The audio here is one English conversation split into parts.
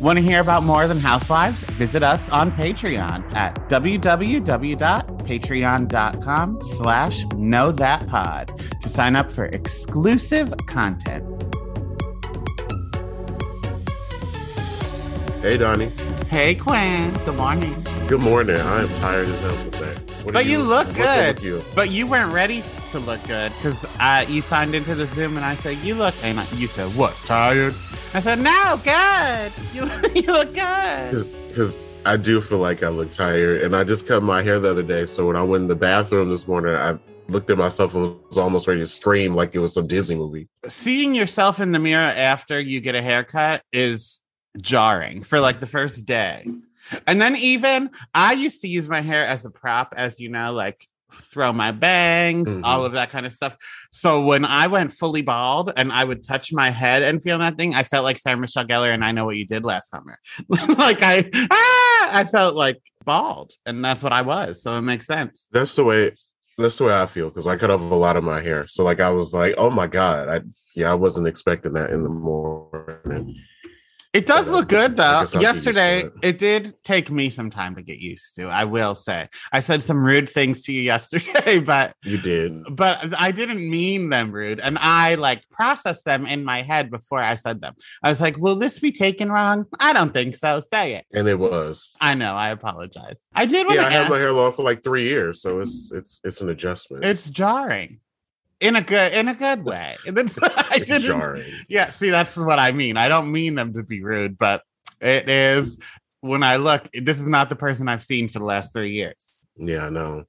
Want to hear about more than Housewives? Visit us on Patreon at www.patreon.com slash know that pod to sign up for exclusive content. Hey, Donnie. Hey, Quinn. Good morning. Good morning. I am tired as hell today. What But are you look good. you? But you weren't ready to look good because uh, you signed into the Zoom and I said, you look, and I, you said, what, tired? I said, no, good. You, you look good. Because I do feel like I look tired, and I just cut my hair the other day. So when I went in the bathroom this morning, I looked at myself and was almost ready to scream like it was some Disney movie. Seeing yourself in the mirror after you get a haircut is jarring for like the first day. And then even I used to use my hair as a prop, as you know, like throw my bangs, Mhm. all of that kind of stuff. So when I went fully bald and I would touch my head and feel nothing, I felt like Sarah Michelle Gellar and I know what you did last summer. like I ah, I felt like bald, and that's what I was. So it makes sense. That's the way. That's the way I feel because I cut off a lot of my hair. So like I was like, oh my god, I yeah, I wasn't expecting that in the morning. It does look good though. guess I'll get used to Yesterday, it. it did take me some time to get used to. I will say, I said some rude things to you yesterday, but You did. but I didn't mean them rude, and I like processed them in my head before I said them. I was like, "Will this be taken wrong? I don't think so. Say it." And it was. I know. I apologize. I did Yeah, I had my hair long for like three years, so it's it's it's an adjustment. It's jarring, in a good in a good way. And then I didn't. jarring. Yeah, see, that's what I mean. I don't mean them to be rude, but it is when I look, this is not the person I've seen for the last three years. Yeah, I know.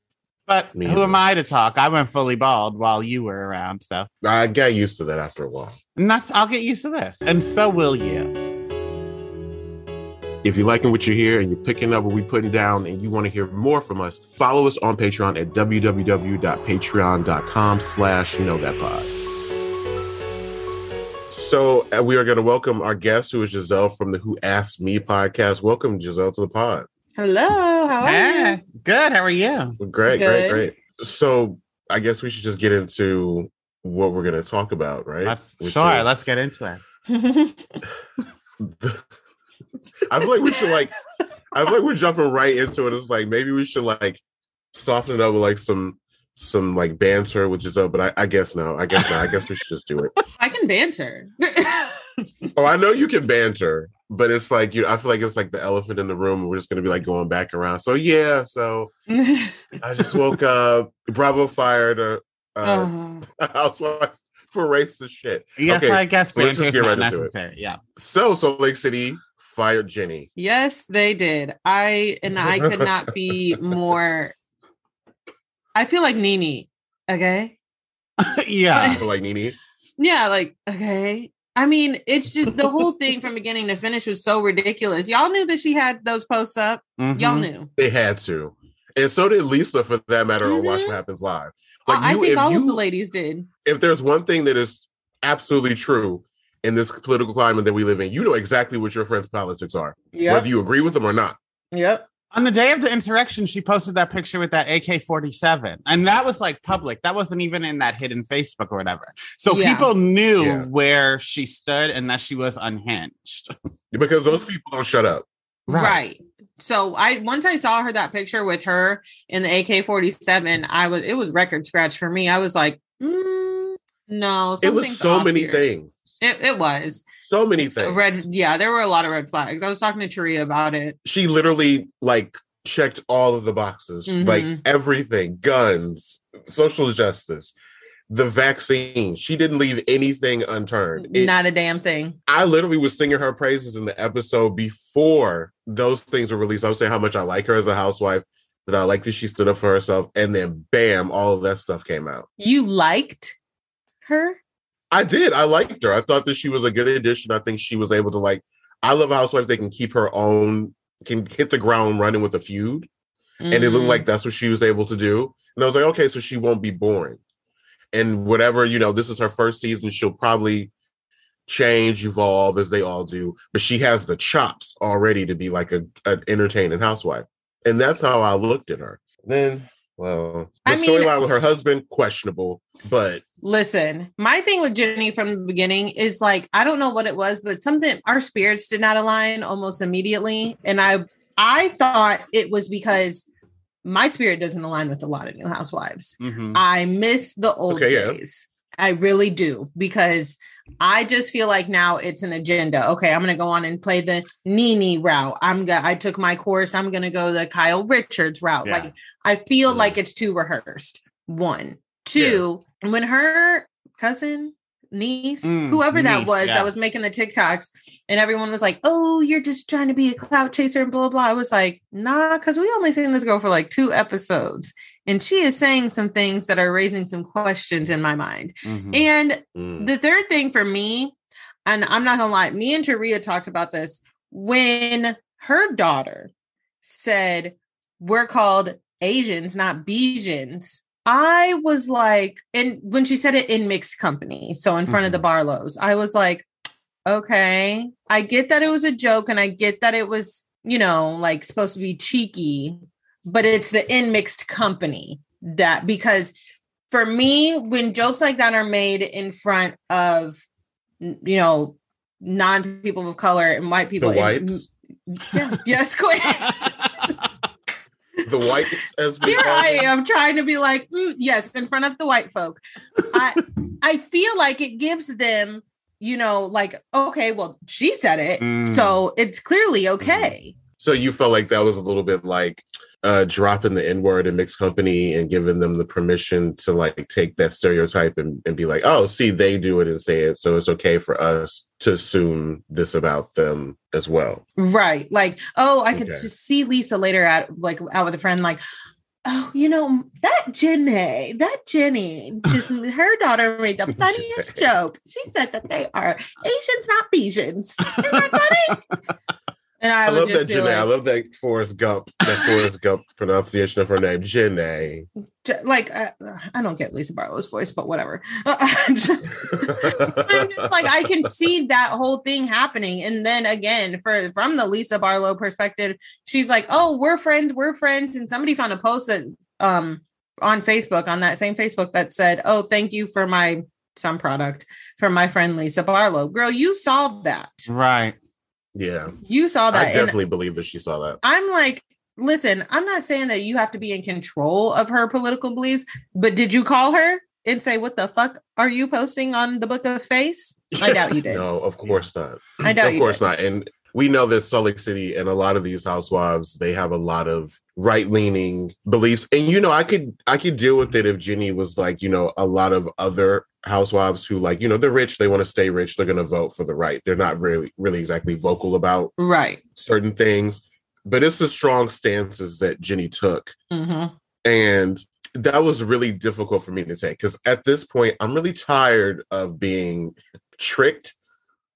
But Me who am. I to talk? I went fully bald while you were around, so I got used to that after a while. and that's I'll get used to this, and so will you. If you're liking what you hear and you're picking up what we're putting down and you want to hear more from us, follow us on Patreon at www.patreon.com slash know that pod. So uh, we are going to welcome our guest, who is Giselle from the Who Asked Me podcast. Welcome, Giselle, to the pod. Hello, how are Hey, you? good. How are you? Great, great, Good. great. So I guess we should just get into what we're going to talk about, right? Let's, sure, is- let's get into it. I feel like we should like. I feel like we're jumping right into it. It's like maybe we should like soften it up with like some some like banter with Giselle, but I, I guess no. I guess no. I guess we should just do it. I can banter. Oh, I know you can banter, but it's like you. I feel like it's like the elephant in the room. We're just gonna be like going back around. So yeah. So I just woke up. Bravo fired a, a Uh, housewife for racist shit. Yes, Okay, I guess so banter just is get not right into it. necessary. Yeah. So Salt Lake City fired Jenny. yes, they did. I and I could not be more. I feel like Nene. Okay. yeah. For like Nene. Yeah, like okay. I mean, it's just the whole thing from beginning to finish was so ridiculous. Y'all knew that she had those posts up. Y'all Mhm. knew. They had to. And so did Lisa for that matter on Watch Mhm. What Happens Live. I- I you- think if all you- of the ladies did. If there's one thing that is absolutely true in this political climate that we live in, you know exactly what your friends' politics are, whether you agree with them or not. Yep. On the day of the insurrection, she posted that picture with that AK 47. And that was like public. That wasn't even in that hidden Facebook or whatever. So Yeah. people knew Yeah. where she stood and that she was unhinged. Because those people don't shut up. Right. So I once I saw her that picture with her in the AK forty seven, I was it was record scratch for me. I was like, mm, no, it was so many here. things. It, it was So many things. red. Yeah, there were a lot of red flags. I was talking to Taria about it. She literally like checked all of the boxes, like Mhm. everything, guns, social justice, the vaccine. She didn't leave anything unturned. It- Not a damn thing. I literally was singing her praises in the episode before those things were released. I was saying how much I like her as a housewife, that I like that she stood up for herself, and then bam, all of that stuff came out. You liked her? I did. I liked her. I thought that she was a good addition. I think she was able to like. I love housewives. They can keep her own, can hit the ground running with a feud, and it looked Mm. like that's what she was able to do. And I was like, okay, so she won't be boring. And whatever you know, this is her first season. She'll probably change, evolve as they all do, but she has the chops already to be like a an entertaining housewife, and that's how I looked at her. Then, well, the I mean- storyline with her husband questionable, but Listen, my thing with Jenny from the beginning is like I don't know what it was, but something our spirits did not align almost immediately, and I I thought it was because my spirit doesn't align with a lot of New Housewives. Mhm. I miss the old Okay, yeah. days. I really do because I just feel like now it's an agenda. Okay, I'm going to go on and play the Nene route. I'm gonna I took my course. I'm going to go the Kyle Richards route. Yeah. Like I feel Mhm. like it's too rehearsed. One. Two, when her cousin niece, Mm, whoever that niece, was yeah. that was making the TikToks and everyone was like, "Oh, you're just trying to be a clout chaser and blah blah." I was like, "Nah, cuz we only seen this girl for like two episodes and she is saying some things that are raising some questions in my mind." Mhm. And Mm. the third thing for me, and I'm not gonna lie, me and Taria talked about this when her daughter said, We're called Asians, not Bejans. I was like, and when she said it in mixed company, so in front of the mm-hmm. Barlows, I was like, okay, I get that it was a joke and I get that it was, you know, like supposed to be cheeky, but it's the in mixed company that because for me, when jokes like that are made in front of, you know, non people of color and white people, the it- whites, yeah, yes, quick. the whites, as we Here I am trying to be like, mm, yes, in front of the white folk. I I feel like it gives them, you know, like, okay, well, she said it, Mm. so it's clearly okay. So you felt like that was a little bit like uh dropping the N word in mixed company and giving them the permission to like take that stereotype and, and be like, oh, see, they do it and say it. So it's okay for us to assume this about them as well. Right. Like, oh, I could Okay. see Lisa later at like out with a friend, like, oh, you know, that Jenny, that Jenny, her daughter made the funniest joke. She said that they are Asians, not Bejans. Isn't that funny? And I, I, love just that be Janae. I love that Forrest Gump, that Forrest Gump pronunciation of her name, Janae. like, uh, I don't get Lisa Barlow's voice, but whatever. Just- I'm just like I can see that whole thing happening. And then again, for from the Lisa Barlow perspective, she's like, "Oh, we're friends, we're friends." And somebody found a post that um on Facebook on that same Facebook that said, "Oh, thank you for my some product for my friend Lisa Barlow." Girl, you solved that. right. Yeah, You saw I that. And definitely believe that she saw that. I'm like, listen, I'm not saying that you have to be in control of her political beliefs, but did you call her and say, "What the fuck are you posting on the Book of Face"? I doubt you did. no, of course not. I doubt of course did. not. And we know that Salt Lake City and a lot of these housewives, they have a lot of right leaning beliefs. And you know, I could I could deal with it if Jenny was like, you know, a lot of other housewives who like, you know, they're rich, they want to stay rich, they're gonna vote for the right. They're not really really exactly vocal about Right. certain things. But it's the strong stances that Jenny took. hmm And that was really difficult for me to take because at this point, I'm really tired of being tricked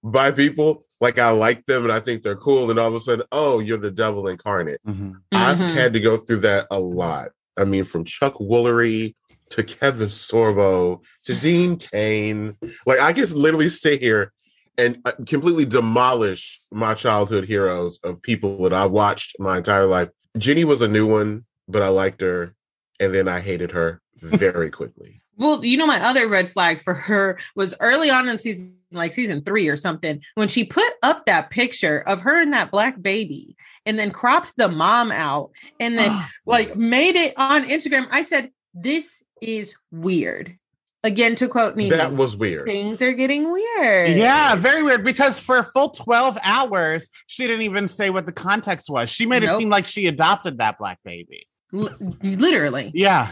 by people. Like I like them and I think they're cool, and all of a sudden, oh, you're the devil incarnate. Mhm. I've Mhm. had to go through that a lot. I mean, from Chuck Woolery to Kevin Sorbo to Dean Cain. Like I can literally sit here and uh, completely demolish my childhood heroes of people that I watched my entire life. Jenny was a new one, but I liked her, and then I hated her very quickly. Well, you know, my other red flag for her was early on in season, like season three or something, when she put up that picture of her and that black baby and then cropped the mom out and then like made it on Instagram. I said, This is weird. Again, to quote Nene, that was weird. things are getting weird. Yeah, very weird because for a full 12 hours, she didn't even say what the context was. She made it seem like she adopted that black baby. L- literally. Yeah.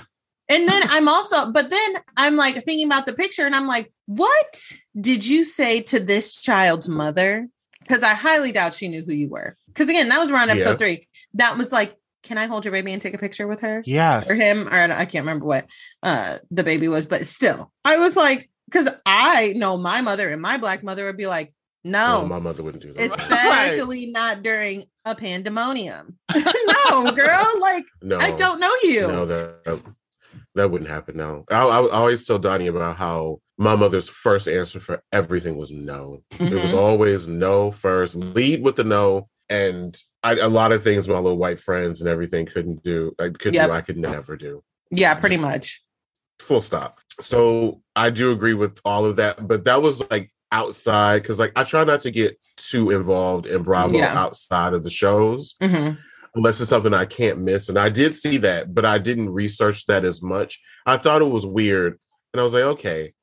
And then I'm also, but then I'm like thinking about the picture and I'm like, what did you say to this child's mother? Because I highly doubt she knew who you were. Because again, that was around episode Yeah. three. That was like, can I hold your baby and take a picture with her? Yes. Or him, or I can't remember what uh the baby was, but still, I was like, because I know my mother and my black mother would be like, No, no, my mother wouldn't do that. especially not during a pandemonium. no, girl, like no, I don't know you. No, that that wouldn't happen. No, I, I, I always tell Donnie about how my mother's first answer for everything was no. It was Mhm. always no first. Lead with the no, and I, a lot of things my little white friends and everything couldn't do. I couldn't Yep. do. I could never do. Yeah, pretty Just- much. Full stop. So I do agree with all of that, but that was like outside because like I try not to get too involved in Bravo Yeah. outside of the shows Mhm. unless it's something I can't miss. And I did see that, but I didn't research that as much. I thought it was weird, and I was like, okay,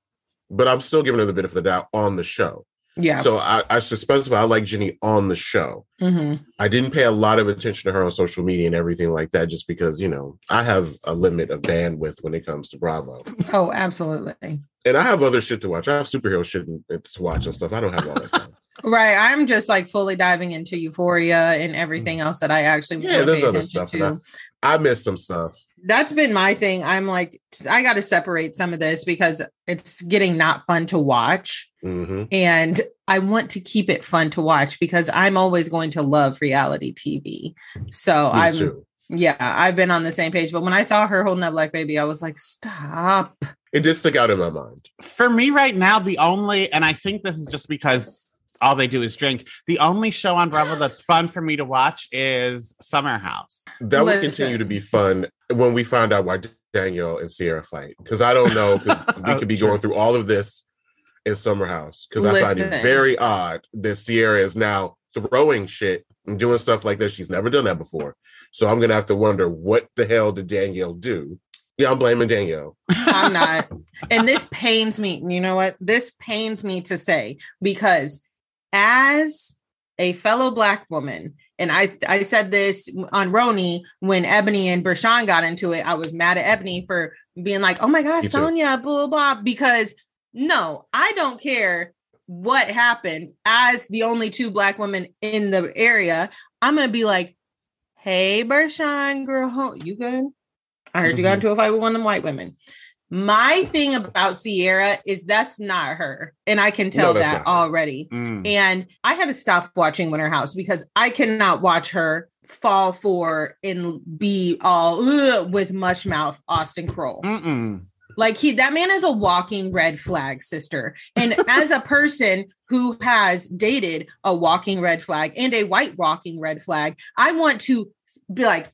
but I'm still giving her the benefit of the doubt on the show. Yeah. So I, I should specify I like Jenny on the show. Mhm. I didn't pay a lot of attention to her on social media and everything like that, just because you know I have a limit of bandwidth when it comes to Bravo, Oh, absolutely. and I have other shit to watch. I have superhero shit to watch and stuff. I don't have all that. Time. Right. I'm just like fully diving into Euphoria and everything else that I actually Mm. yeah, there's other stuff. to. I, I missed some stuff. That's been my thing. I'm like, I got to separate some of this because it's getting not fun to watch. hmm And I want to keep it fun to watch because I'm always going to love reality TV. So Me I'm, too. yeah, I've been on the same page. But when I saw her holding up Black Baby, I was like, stop. It did stick out in my mind. For me right now, the only, and I think this is just because all they do is drink. The only show on Bravo that's fun for me to watch is Summer House. That will continue to be fun when we find out why Danielle and Ciara fight. Because I don't know, 'cause we could be true. going through all of this in Summer House. Because I find it very odd that Ciara is now throwing shit and doing stuff like this. She's never done that before. So I'm gonna have to wonder what the hell did Danielle do? Yeah, I'm blaming Danielle. I'm not. and this pains me. You know what? This pains me to say because as a fellow black woman, and I I said this on Roni when Ebony and Bershawn got into it. I was mad at Ebony for being like, "Oh my God. Sonia, blah blah,", blah because no, I don't care what happened. As the only two black women in the area, I'm gonna be like, "Hey, Bershawn, girl, you good? I heard you got Mhm. into a fight with one of them white women." My thing about Ciara is that's not her, and I can tell that's that already. Mm. And I had to stop watching Winter House because I cannot watch her fall for and be all with mush mouth Austin Kroll. Mm-mm. Like he that man is a walking red flag, sister. And as a person who has dated a walking red flag and a white walking red flag, I want to be like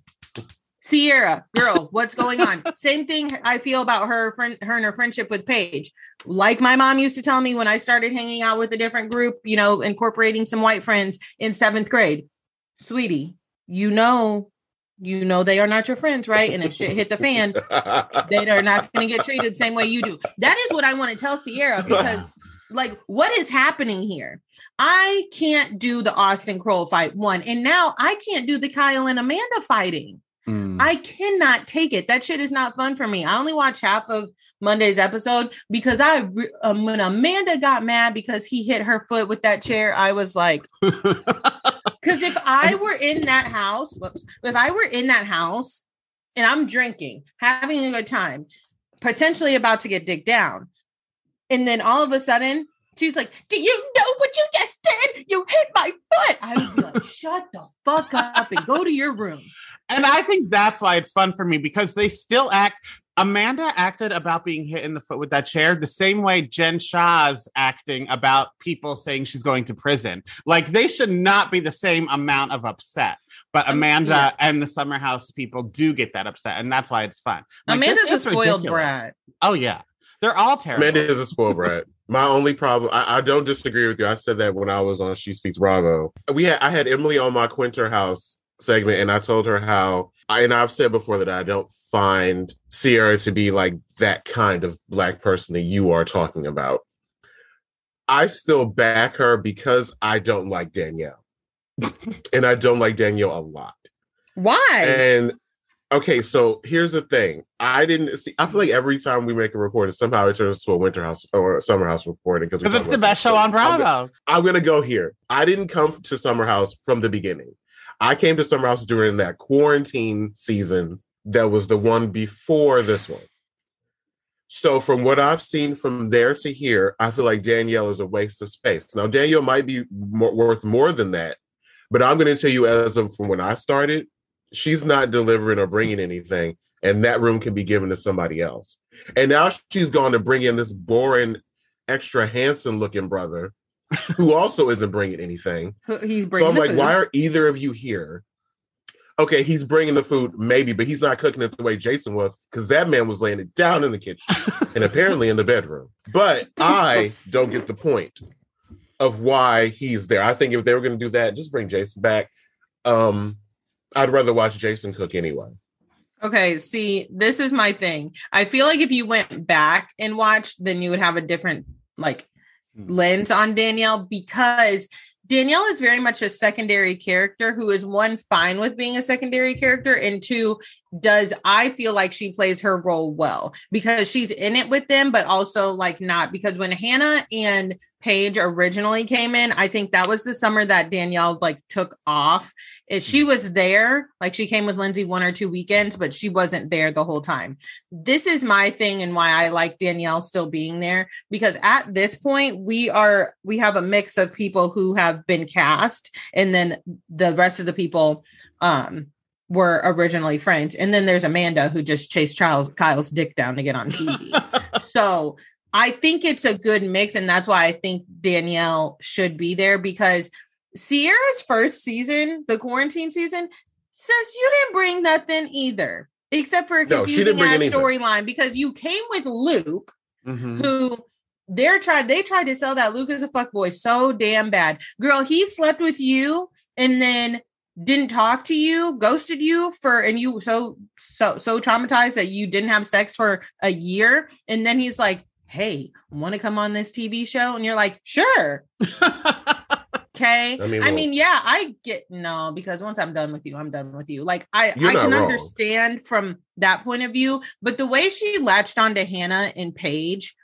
Ciara, girl, what's going on? Same thing I feel about her friend, her and her friendship with Paige. Like my mom used to tell me when I started hanging out with a different group, you know, incorporating some white friends in seventh grade. Sweetie, you know, you know they are not your friends, right? And if shit hit the fan, they are not going to get treated the same way you do. That is what I want to tell Ciara because, like, what is happening here? I can't do the Austin Kroll fight one, and now I can't do the Kyle and Amanda fighting. Mm. I cannot take it. That shit is not fun for me. I only watch half of Monday's episode because I, um, when Amanda got mad because he hit her foot with that chair, I was like, because if I were in that house, whoops, if I were in that house and I'm drinking, having a good time, potentially about to get dick down, and then all of a sudden she's like, "Do you know what you just did? You hit my foot." I would be like, "Shut the fuck up and go to your room." And I think that's why it's fun for me because they still act. Amanda acted about being hit in the foot with that chair the same way Jen Shah's acting about people saying she's going to prison. Like they should not be the same amount of upset. But Um, Amanda yeah. and the Summer House people do get that upset, and that's why it's fun. Like, this Amanda's a spoiled ridiculous. brat. Oh yeah, they're all terrible. Amanda is a spoiled brat. My only problem, I, I don't disagree with you. I said that when I was on She Speaks Bravo. We had I had Emily on my Quinter House segment, and I told her how, I, and I've said before that I don't find Ciara to be like that kind of black person that you are talking about. I still back her because I don't like Danielle, and I don't like Danielle a lot. Why? And okay, so here's the thing. I didn't see. I feel like every time we make a report, it somehow it turns to a winter house or a summer house reporting because Because it's the best show on Bravo. I'm gonna go here. I didn't come to Summer House from the beginning. I came to Summer House during that quarantine season that was the one before this one. So from what I've seen from there to here, I feel like Danielle is a waste of space. Now Danielle might be more, worth more than that, but I'm going to tell you as of from when I started, she's not delivering or bringing anything, and that room can be given to somebody else. And now she's going to bring in this boring, extra handsome looking brother who also isn't bringing anything. He's So I'm like, food. why are either of you here? okay, he's bringing the food, maybe, but he's not cooking it the way Jason was because that man was laying it down in the kitchen and apparently in the bedroom. But I don't get the point of why he's there. I think if they were going to do that, just bring Jason back. Um, I'd rather watch Jason cook anyway. Okay, see, this is my thing. I feel like if you went back and watched, then you would have a different like Hmm. lens on Danielle because Danielle is very much a secondary character who is one fine with being a secondary character and two does I feel like she plays her role well because she's in it with them but also like not because when Hannah and Paige originally came in I think that was the summer that Danielle like took off. It, she was there like she came with Lindsay one or two weekends but she wasn't there the whole time. This is my thing and why I like Danielle still being there because at this point we are we have a mix of people who have been cast and then the rest of the people um were originally friends and then there's Amanda who just chased Charles Kyle's dick down to get on TV. so I think it's a good mix and that's why I think Danielle should be there because Ciara's first season, the quarantine season, says you didn't bring nothing either except for a confusing ass storyline because you came with Luke Mhm. who they're tried they tried to sell that Luke is a fuck boy so damn bad. Girl, he slept with you and then didn't talk to you, ghosted you for and you so so so traumatized that you didn't have sex for a year and then he's like, "Hey, want to come on this TV show?" and you're like, "Sure." Okay. I mean, I mean, yeah, I get no because once I'm done with you, I'm done with you. Like I, I can wrong. understand from that point of view, but the way she latched onto Hannah and Paige,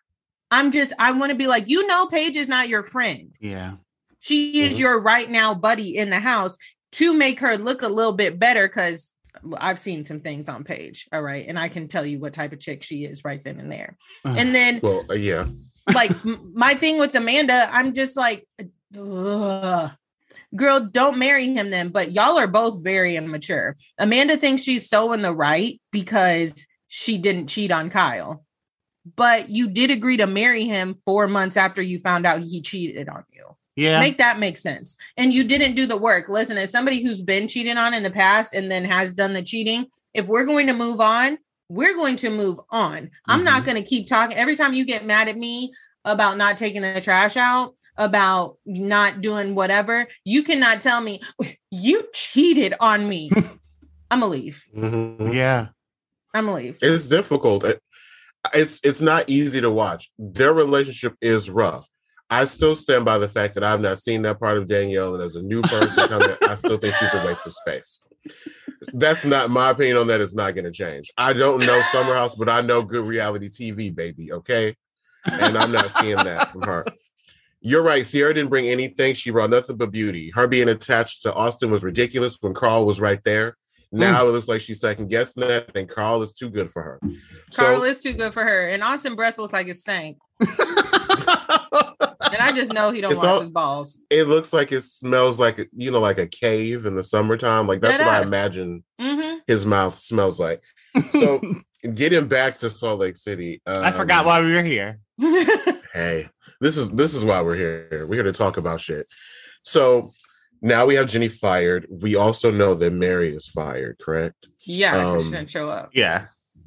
I'm just I want to be like, you know, Paige is not your friend. yeah. She is Mhm. your right now buddy in the house to make her look a little bit better because I've seen some things on Paige. All right. And I can tell you what type of chick she is right then and there. And then Well, uh, yeah. like m- my thing with Amanda, I'm just like, ugh. girl, don't marry him then. But y'all are both very immature. Amanda thinks she's so in the right because she didn't cheat on Kyle. But you did agree to marry him four months after you found out he cheated on you. Yeah. Make that make sense. And you didn't do the work. Listen, as somebody who's been cheated on in the past and then has done the cheating, if we're going to move on, we're going to move on. I'm not going to keep talking. Every time you get mad at me about not taking the trash out, about not doing whatever, you cannot tell me you cheated on me. I'm gonna leave. Mhm. yeah. I'm gonna leave. It's difficult. It- It's it's not easy to watch. Their relationship is rough. I still stand by the fact that I've not seen that part of Danielle, and as a new person coming, I still think she's a waste of space. That's not my opinion on that. It's not going to change. I don't know Summer House, but I know good reality TV, baby. Okay, and I'm not seeing that from her. You're right. Ciara didn't bring anything. She brought nothing but beauty. Her being attached to Austin was ridiculous when Carl was right there. Hmm. Now it looks like she's second guessing that, and Carl is too good for her. Carl So is too good for her, and Austin breath looked like it stank. And I just know he don't It's wash all- his balls. it looks like it smells like you know, like a cave in the summertime. Like that's It what I does. imagine hmm his mouth smells like. So getting back to Salt Lake City, um, I forgot why we were here. Hey, this is this is why we're here. We're here to talk about shit. So now we have Jenny fired. We also know that Mary is fired, correct? yeah, 'cause she Um, didn't show up. Yeah.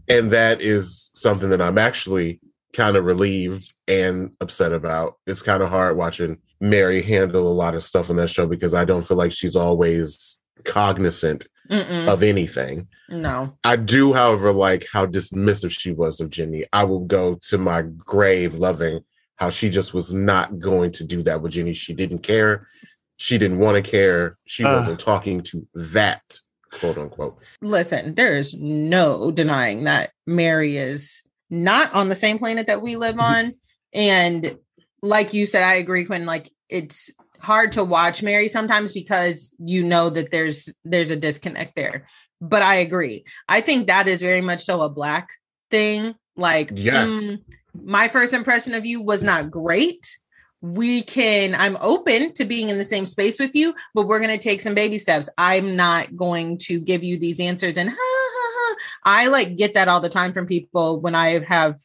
And that is something that I'm actually kind of relieved and upset about. It's kind of hard watching Mary handle a lot of stuff on that show because I don't feel like she's always cognizant Mm-mm. of anything. no. I do, however, like how dismissive she was of Jenny. I will go to my grave loving how she just was not going to do that with Jenny. She didn't care. She didn't want to care. She Uh. wasn't talking to that quote unquote. Listen, there is no denying that Mary is not on the same planet that we live on. and like you said, I agree, Quinn. Like it's hard to watch Mary sometimes because you know that there's there's a disconnect there. But I agree. I think that is very much so a black thing. Like, Yes. mm, my first impression of you was not great. We can, I'm open to being in the same space with you, but we're going to take some baby steps. I'm not going to give you these answers and ha. I like get that all the time from people when I have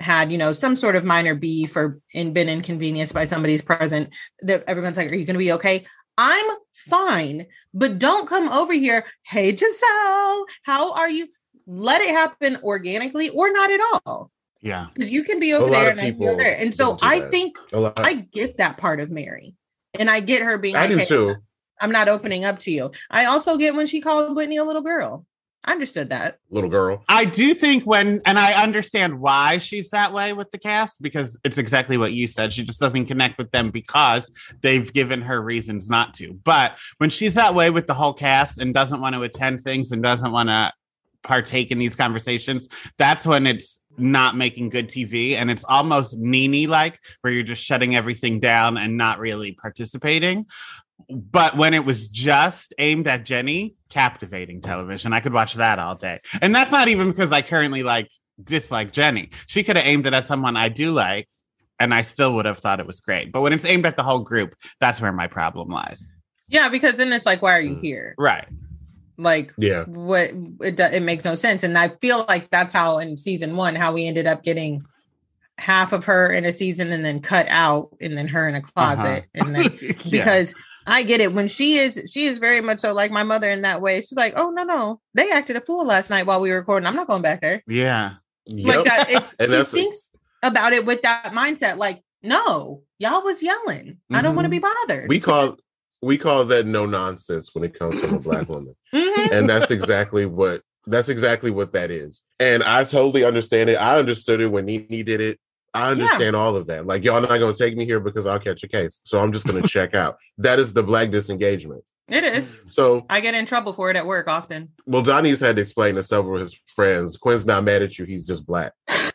had, you know, some sort of minor beef or and been inconvenienced by somebody's present that everyone's like, Are you going to be okay? I'm fine, but don't come over here. Hey, Giselle, how are you? Let it happen organically or not at all. Yeah. Because you can be over there and I be over there. And so I that. think I get that part of Mary. And I get her being I like, do "Hey, too. I'm not opening up to you. I also get when she called Whitney a little girl. I understood that. Little girl. I do think when, and I understand why she's that way with the cast because it's exactly what you said. She just doesn't connect with them because they've given her reasons not to. But when she's that way with the whole cast and doesn't want to attend things and doesn't want to partake in these conversations, that's when it's not making good TV. And it's almost Nene like, where you're just shutting everything down and not really participating. But when it was just aimed at Jenny, captivating television. I could watch that all day. And that's not even because I currently like dislike Jenny. She could have aimed it at someone I do like, and I still would have thought it was great. But when it's aimed at the whole group, that's where my problem lies. Yeah, because then it's like, why are you Mm. here? Right. Like, Yeah. what it do- it makes no sense. And I feel like that's how in season one, how we ended up getting half of her in a season and then cut out, and then her in a closet, and then Uh-huh. Yeah. Because I get it when she is she is very much so like my mother in that way. She's like, oh no no, they acted a fool last night while we were recording. I'm not going back there. yeah. Like Yep. that. It's, And she that's- thinks about it with that mindset. Like, no, y'all was yelling. I don't want to be bothered. We call we call that no nonsense when it comes from a black woman. Mhm. and that's exactly what that's exactly what that is. And I totally understand it. I understood it when Nene did it. I understand all of that. Like y'all not gonna take me here because I'll catch a case. So I'm just gonna check out. That is the black disengagement. It is. So I get in trouble for it at work often. well, Donnie's had to explain to several of his friends, Quinn's not mad at you, he's just black.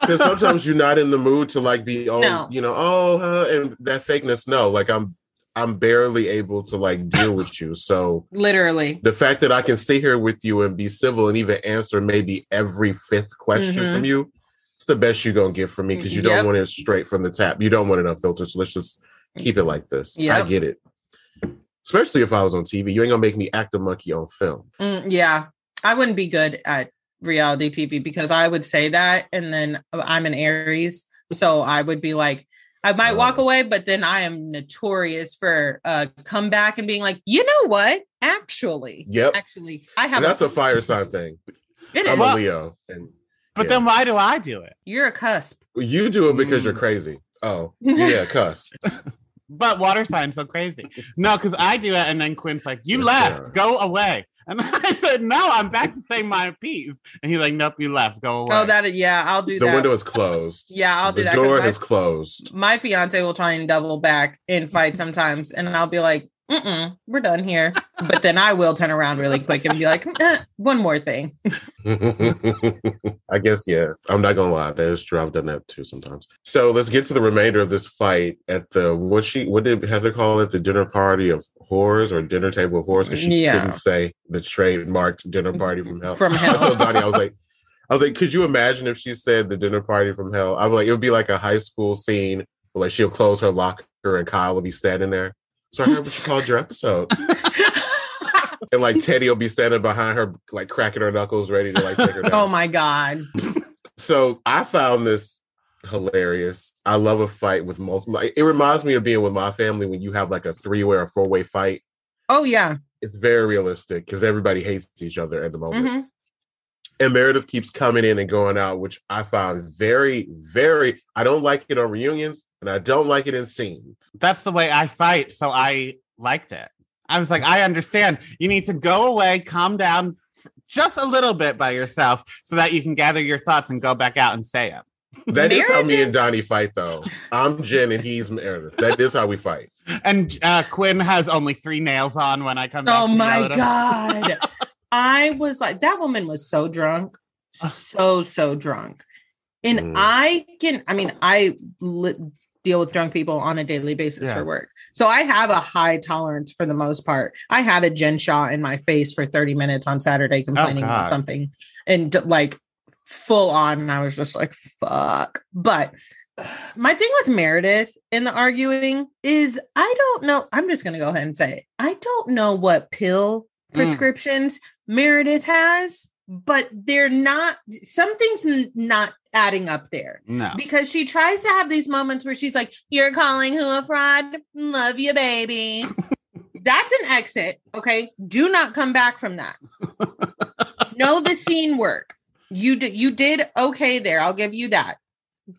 Because sometimes you're not in the mood to like be oh No. you know oh huh, and that fakeness no like I'm I'm barely able to like deal with you so Literally. the fact that I can sit here with you and be civil and even answer maybe every fifth question Mhm. from you, the best you're gonna get from me because you don't want it straight from the tap. You don't want it unfiltered. So let's just keep it like this. I get it. Especially if I was on TV. You ain't gonna make me act a monkey on film. Mm, yeah. I wouldn't be good at reality TV because I would say that and then I'm an Aries. So I would be like, I might walk Oh. away, but then I am notorious for uh come back and being like, you know what? Actually, Yep. actually, I have And that's a fire sign thing. It is. I'm Well- a Leo. And But Yeah. then why do I do it? You're a cusp. you do it because Mm. you're crazy. Oh, yeah, cusp. But water signs so crazy. No, because I do it, and then Quinn's like, "You Yes, left, sir. go away." And I said, "No, I'm back to say my piece." And he's like, "Nope, you left, go away." Oh, that yeah, I'll do The that. window is closed. yeah, I'll do that. the that. 'cause door my- is closed. my fiance will try and double back in fight sometimes, and I'll be like, Mm-mm, "We're done here." But then I will turn around really quick and be like, "Eh, "One more thing." I guess yeah. I'm not gonna lie, that is true. I've done that too sometimes. So let's get to the remainder of this fight at the what she what did Heather call it? The dinner party of horrors or dinner table of horrors? Because she Yeah. couldn't say the trademarked dinner party from hell. From hell. I told Donnie, I was like, I was like, could you imagine if she said the dinner party from hell? I was like, it would be like a high school scene where like she'll close her locker and Kyle will be standing there. So I heard what you called your episode. And like Teddy will be standing behind her, like cracking her knuckles, ready to like take her down. oh my god! So I found this hilarious. I love a fight with multiple. like, It reminds me of being with my family when you have like a three way or four way fight. Oh yeah. It's very realistic because everybody hates each other at the moment. Mhm. And Meredith keeps coming in and going out, which I found very, very. I don't like it on reunions, and I don't like it in scenes. That's the way I fight, so I liked it. I was like, I understand. You need to go away, calm down just a little bit by yourself, so that you can gather your thoughts and go back out and say them. That is how me and Donnie fight, though. I'm Jen and he's Meredith. That is how we fight. And uh, Quinn has only three nails on when I come back. Oh my yell at him. god! I was like, that woman was so drunk, so so drunk, and Mm. I can. I mean, I li- deal with drunk people on a daily basis Yeah. for work, so I have a high tolerance for the most part. I had a Jen Shah in my face for thirty minutes on Saturday complaining about something, and like full on, and I was just like, "Fuck!" But my thing with Meredith in the arguing is I don't know. I'm just going to go ahead and say it. I don't know what pill Mm. prescriptions Meredith has, but they're not. Something's not adding up there No. because she tries to have these moments where she's like, "You're calling who a fraud? Love you, baby." That's an exit. Okay, do not come back from that. know the scene work. You did. You did okay there. I'll give you that.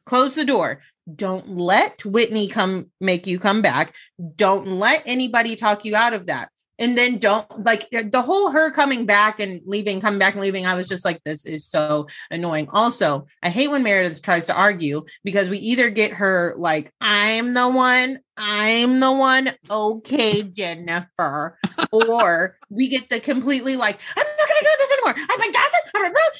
Close the door. Don't let Whitney come make you come back. Don't let anybody talk you out of that. And then don't like the whole her coming back and leaving, coming back and leaving. I was just like, this is so annoying. Also, I hate when Meredith tries to argue because we either get her like, I'm the one, I'm the one, okay, Jennifer, or we get the completely like, I'm not gonna do this anymore. I'm like, that's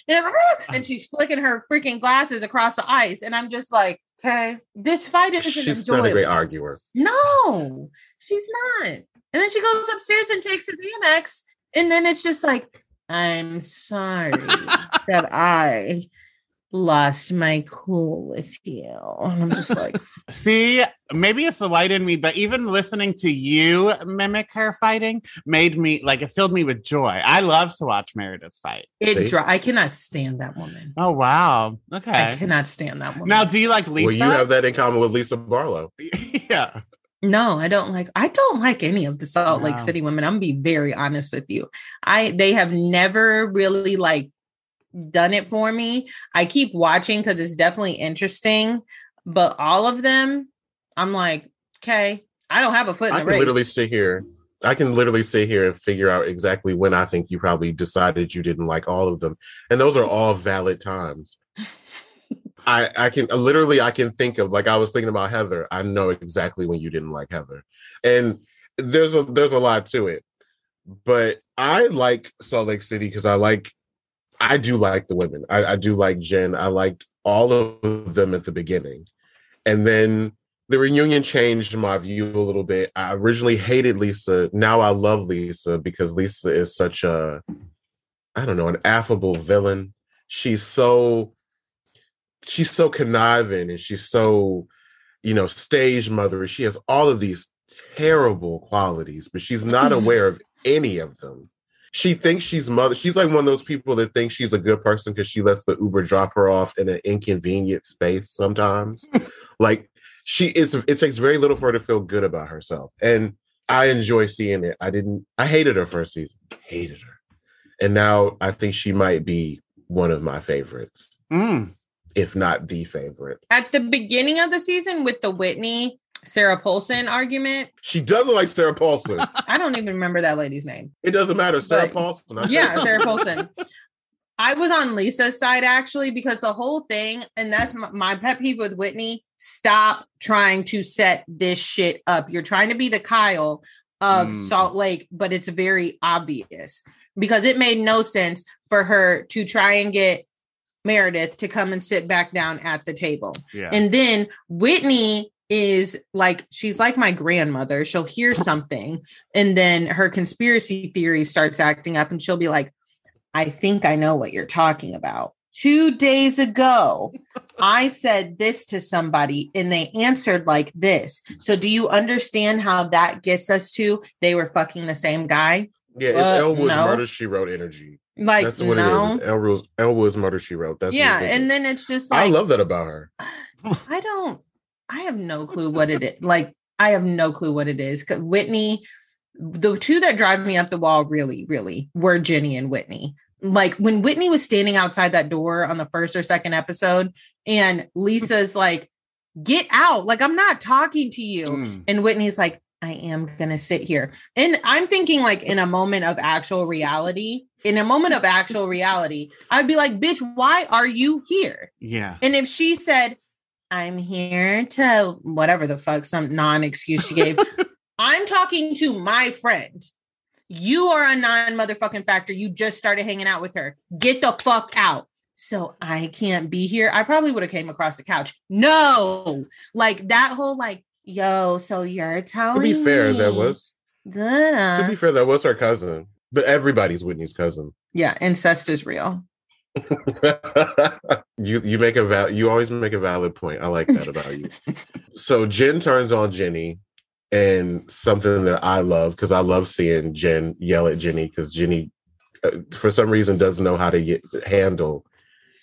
it. And she's flicking her freaking glasses across the ice. And I'm just like, okay, this fight isn't She's enjoyable. not a great arguer. No, she's not. And then she goes upstairs and takes his Amex. And then it's just like, I'm sorry that I lost my cool with you. And I'm just like, See, maybe it's the white in me, but even listening to you mimic her fighting made me like it filled me with joy. I love to watch Meredith fight. it See? I cannot stand that woman. Oh wow. Okay. I cannot stand that woman. Now, do you like Lisa? Well, you have that in common with Lisa Barlow. yeah. No, I don't like I don't like any of the Salt Lake City women. I'm gonna be very honest with you. I they have never really like done it for me. I keep watching because it's definitely interesting, but all of them, I'm like, okay, I don't have a foot in I the can race. literally sit here. I can literally sit here and figure out exactly when I think you probably decided you didn't like all of them, and those are all valid times. I I can literally I can think of like I was thinking about Heather. I know exactly when you didn't like Heather, and there's a there's a lot to it. But I like Salt Lake City because I like I do like the women. I, I do like Jen. I liked all of them at the beginning, and then the reunion changed my view a little bit. I originally hated Lisa. Now I love Lisa because Lisa is such a, I don't know, an affable villain. She's so, she's so conniving and she's so, you know, stage mothery. She has all of these terrible qualities, but she's not aware of any of them. She thinks she's mother. She's like one of those people that think she's a good person because she lets the Uber drop her off in an inconvenient space sometimes. like she it's it takes very little for her to feel good about herself and i enjoy seeing it i didn't i hated her first season hated her and now i think she might be one of my favorites Mm. If not the favorite At the beginning of the season with the Whitney Sarah Paulson argument, she doesn't like sarah paulson I don't even remember that lady's name. it doesn't matter sarah But- paulson I yeah, said- Sarah Paulson. I was on Lisa's side actually because the whole thing, and that's my, my pet peeve with Whitney. Stop trying to set this shit up. You're trying to be the Kyle of Mm. Salt Lake, but it's very obvious because it made no sense for her to try and get Meredith to come and sit back down at the table. Yeah. And then Whitney is like, she's like my grandmother. She'll hear something and then her conspiracy theory starts acting up and she'll be like, I think I know what you're talking about. Two days ago, I said this to somebody and they answered like this. So, do you understand how that gets us to they were fucking the same guy? yeah it's Uh, elwood's no. murder she wrote energy Like, that's what no. it's elwood's, elwood's murder she wrote that's yeah. it is. And then it's just i love that about her I don't, I have no clue what it is. Like, I have no clue what it is. 'Cause Whitney, the two that drive me up the wall really, really were Jenny and Whitney. Like when Whitney was standing outside that door on the first or second episode, and Lisa's like, get out. Like, I'm not talking to you. Mm. And Whitney's like, I am gonna sit here. And I'm thinking like in a moment of actual reality, in a moment of actual reality, I'd be like, bitch, why are you here? Yeah. And if she said, I'm here to whatever the fuck, some non excuse she gave, I'm talking to my friend. You are a non motherfucking factor. You just started hanging out with her. Get the fuck out. So I can't be here. I probably would have came across the couch. No, like that whole like, yo, so you're telling. to be fair that was to be fair that was her cousin but everybody's whitney's cousin yeah, incest is real. you you make a val you always make a valid point. I like that about you. so Jen turns on Jenny, and something that I love because I love seeing Jen yell at Jenny because Jenny uh, for some reason doesn't know how to get, handle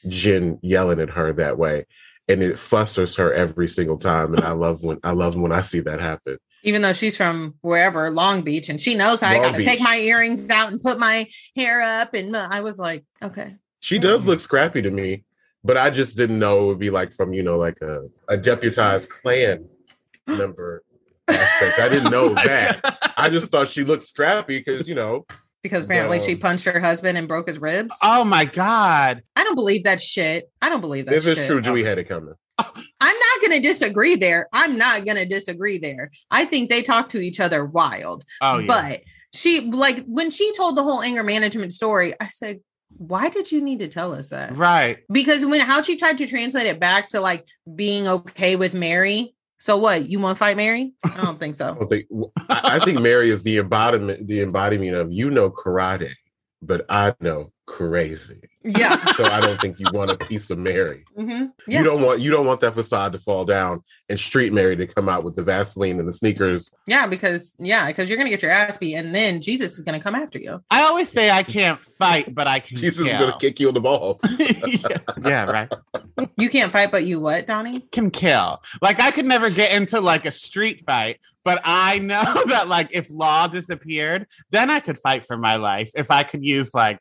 Jen yelling at her that way, and it flusters her every single time. And I love when I love when I see that happen. Even though she's from wherever, Long Beach, and she knows how I got to Beach. take my earrings out and put my hair up, and I was like, okay, She does look scrappy to me, but I just didn't know it would be like from you know like a, a deputized Klan member aspect. I didn't know that. I just thought she looked scrappy because you know because apparently she Um, punched her husband and broke his ribs. Oh my god. I don't believe that shit. I don't believe that if shit. it's true, Duy had it coming. I'm not going to disagree there. I'm not going to disagree there. I think they talk to each other wild. Oh yeah. But she, like, when she told the whole anger management story, I said, why did you need to tell us that? right. Because when how she tried to translate it back to like being okay with Mary. So what? You want to fight Mary? I don't think I so. don't think I, I think Mary is the embodiment the embodiment of you know karate, but I know crazy. Yeah. So I don't think you want a piece of Mary. hmm Yeah. You don't want you don't want that facade to fall down and street Mary to come out with the Vaseline and the sneakers. Yeah. Because, yeah, because you're going to get your ass beat and then Jesus is going to come after you. I always say I can't fight, but I can Jesus is gonna kick you in the balls. yeah, yeah, right. You can't fight, but you what, Donnie? Can kill. Like I could never get into like a street fight, but I know that like if law disappeared, then I could fight for my life. If I could use like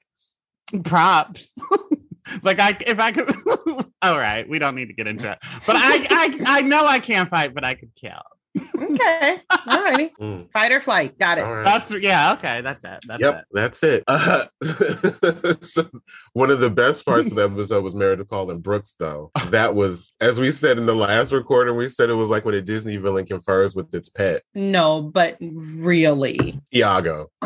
props. like I if I could all right, we don't need to get into it. But I I I know I can't fight, but I could kill. Okay. All righty. Mm, Fight or flight. Got it. all right. That's yeah, okay, that's it. That's yep, it. that's it. Uh, so one of the best parts of the episode was Meredith calling Brooks, though. That was, as we said in the last recording, we said it was like when a Disney villain confers with its pet, No, but really. Iago.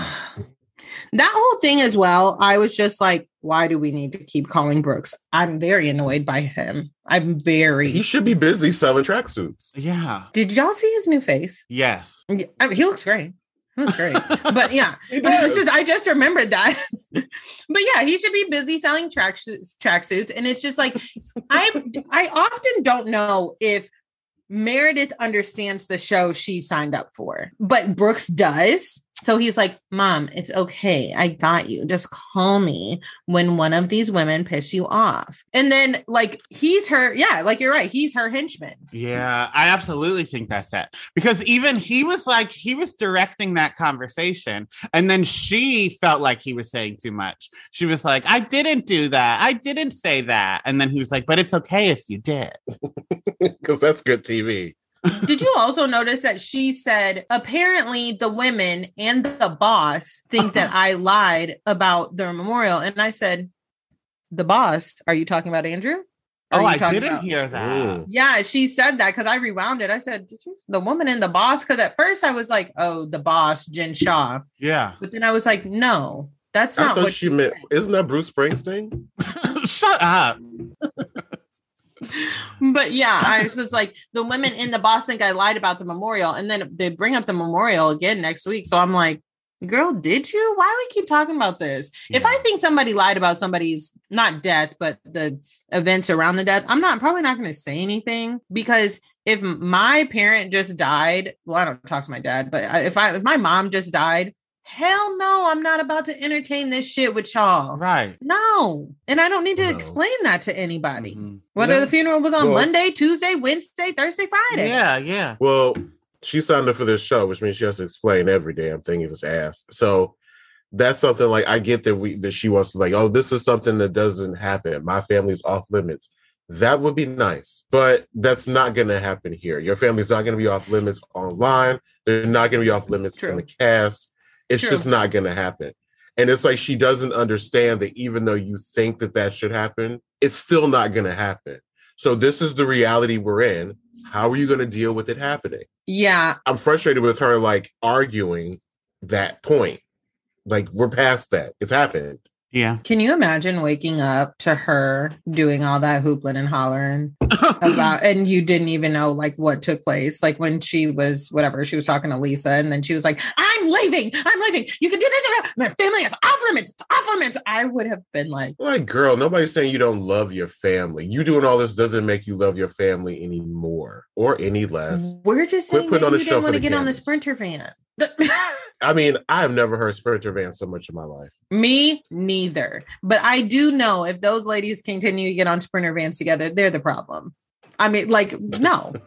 That whole thing as well, I was just like, why do we need to keep calling Brooks? I'm very annoyed by him. I'm very. He should be busy selling tracksuits. Yeah. Did y'all see his new face? Yes. I mean, he looks great. He looks great. but yeah, He I just I just remembered that. but yeah, he should be busy selling track tracksuits, and it's just like I I often don't know if Meredith understands the show she signed up for, but Brooks does. So he's like, Mom, it's okay. I got you. Just call me when one of these women piss you off. And then, like, he's her, yeah, like you're right. He's her henchman. Yeah, I absolutely think that's it. Because even he was like, he was directing that conversation. And then she felt like he was saying too much. She was like, I didn't do that. I didn't say that. And then he was like, but it's okay if you did. Because that's good TV. Did you also notice that she said apparently the women and the boss think that I lied about their memorial? And I said, The boss, are you talking about Andrew? Or Oh, I didn't about- hear that. Yeah, she said that because I rewound it. I said, Did you the woman and the boss? Because at first I was like, Oh, the boss, Jen Shah. Yeah. But then I was like, No, that's I not what she meant. Isn't that Bruce Springsteen? Shut up. but yeah, I was like, the women in the boss think I lied about the memorial, and then they bring up the memorial again next week. So I'm like, girl, did you? Why do we keep talking about this? If I think somebody lied about somebody's not death, but the events around the death, I'm not probably not going to say anything because if my parent just died, well, I don't talk to my dad, but if I if my mom just died, hell no, I'm not about to entertain this shit with y'all. Right. No, and I don't need to No. explain that to anybody. Mhm. Whether No. the funeral was on Well- Monday, Tuesday, Wednesday, Thursday, Friday. Yeah, yeah. Well, she signed up for this show, which means she has to explain every damn thing if it's asked. So that's something like I get that we that she wants to like, oh, this is something that doesn't happen. My family's off limits. That would be nice, but that's not going to happen here. Your family's not going to be off limits online. They're not going to be off limits in the cast. It's True. just not going to happen. And it's like she doesn't understand that even though you think that that should happen, it's still not going to happen. So this is the reality we're in. How are you going to deal with it happening? Yeah. I'm frustrated with her like arguing that point. Like we're past that. It's happened. Yeah. Can you imagine waking up to her doing all that hoopling and hollering about, and you didn't even know like what took place? Like when she was whatever, she was talking to Lisa, and then she was like, I'm leaving. I'm leaving. You can do this. My family is off limits. It's off limits. I would have been like, Like, girl, nobody's saying you don't love your family. You doing all this doesn't make you love your family anymore or any less. we're just Quit saying that on you a show didn't for want to the get on the sprinter van. I mean, I have never heard Sprinter Van so much in my life. Me neither. But I do know if those ladies continue to get on sprinter vans together, they're the problem. I mean, like, no.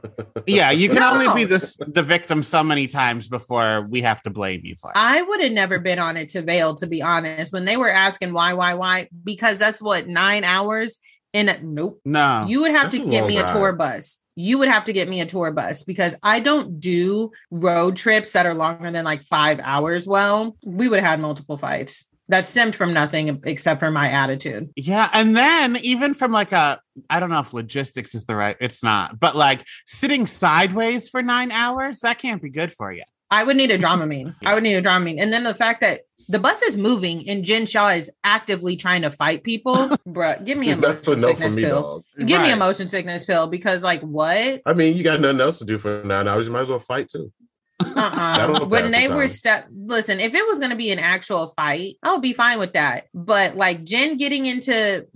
Yeah, you can No. only be this the victim so many times before we have to blame you for it. I would have never been on it to Vail, to be honest. When they were asking why, why, why, because that's what nine hours in a nope. no. You would have That's to get long me a tour bus. You would have to get me a tour bus because I don't do road trips that are longer than like five hours. Well, we would have had multiple fights that stemmed from nothing except for my attitude. Yeah, and then even from like a I don't know if logistics is the right it's not, but like sitting sideways for 9 hours, that can't be good for you. I would need a Dramamine. I would need a Dramamine. And then the fact that the bus is moving and Jen Shah is actively trying to fight people, bruh, give me a motion for sickness me, pill. dog. Give me a motion sickness pill because, like, what? I mean, you got nothing else to do for nine hours. You might as well fight too. Uh-uh. When they the were time. step, listen, if it was going to be an actual fight, I would be fine with that. But like Jen getting into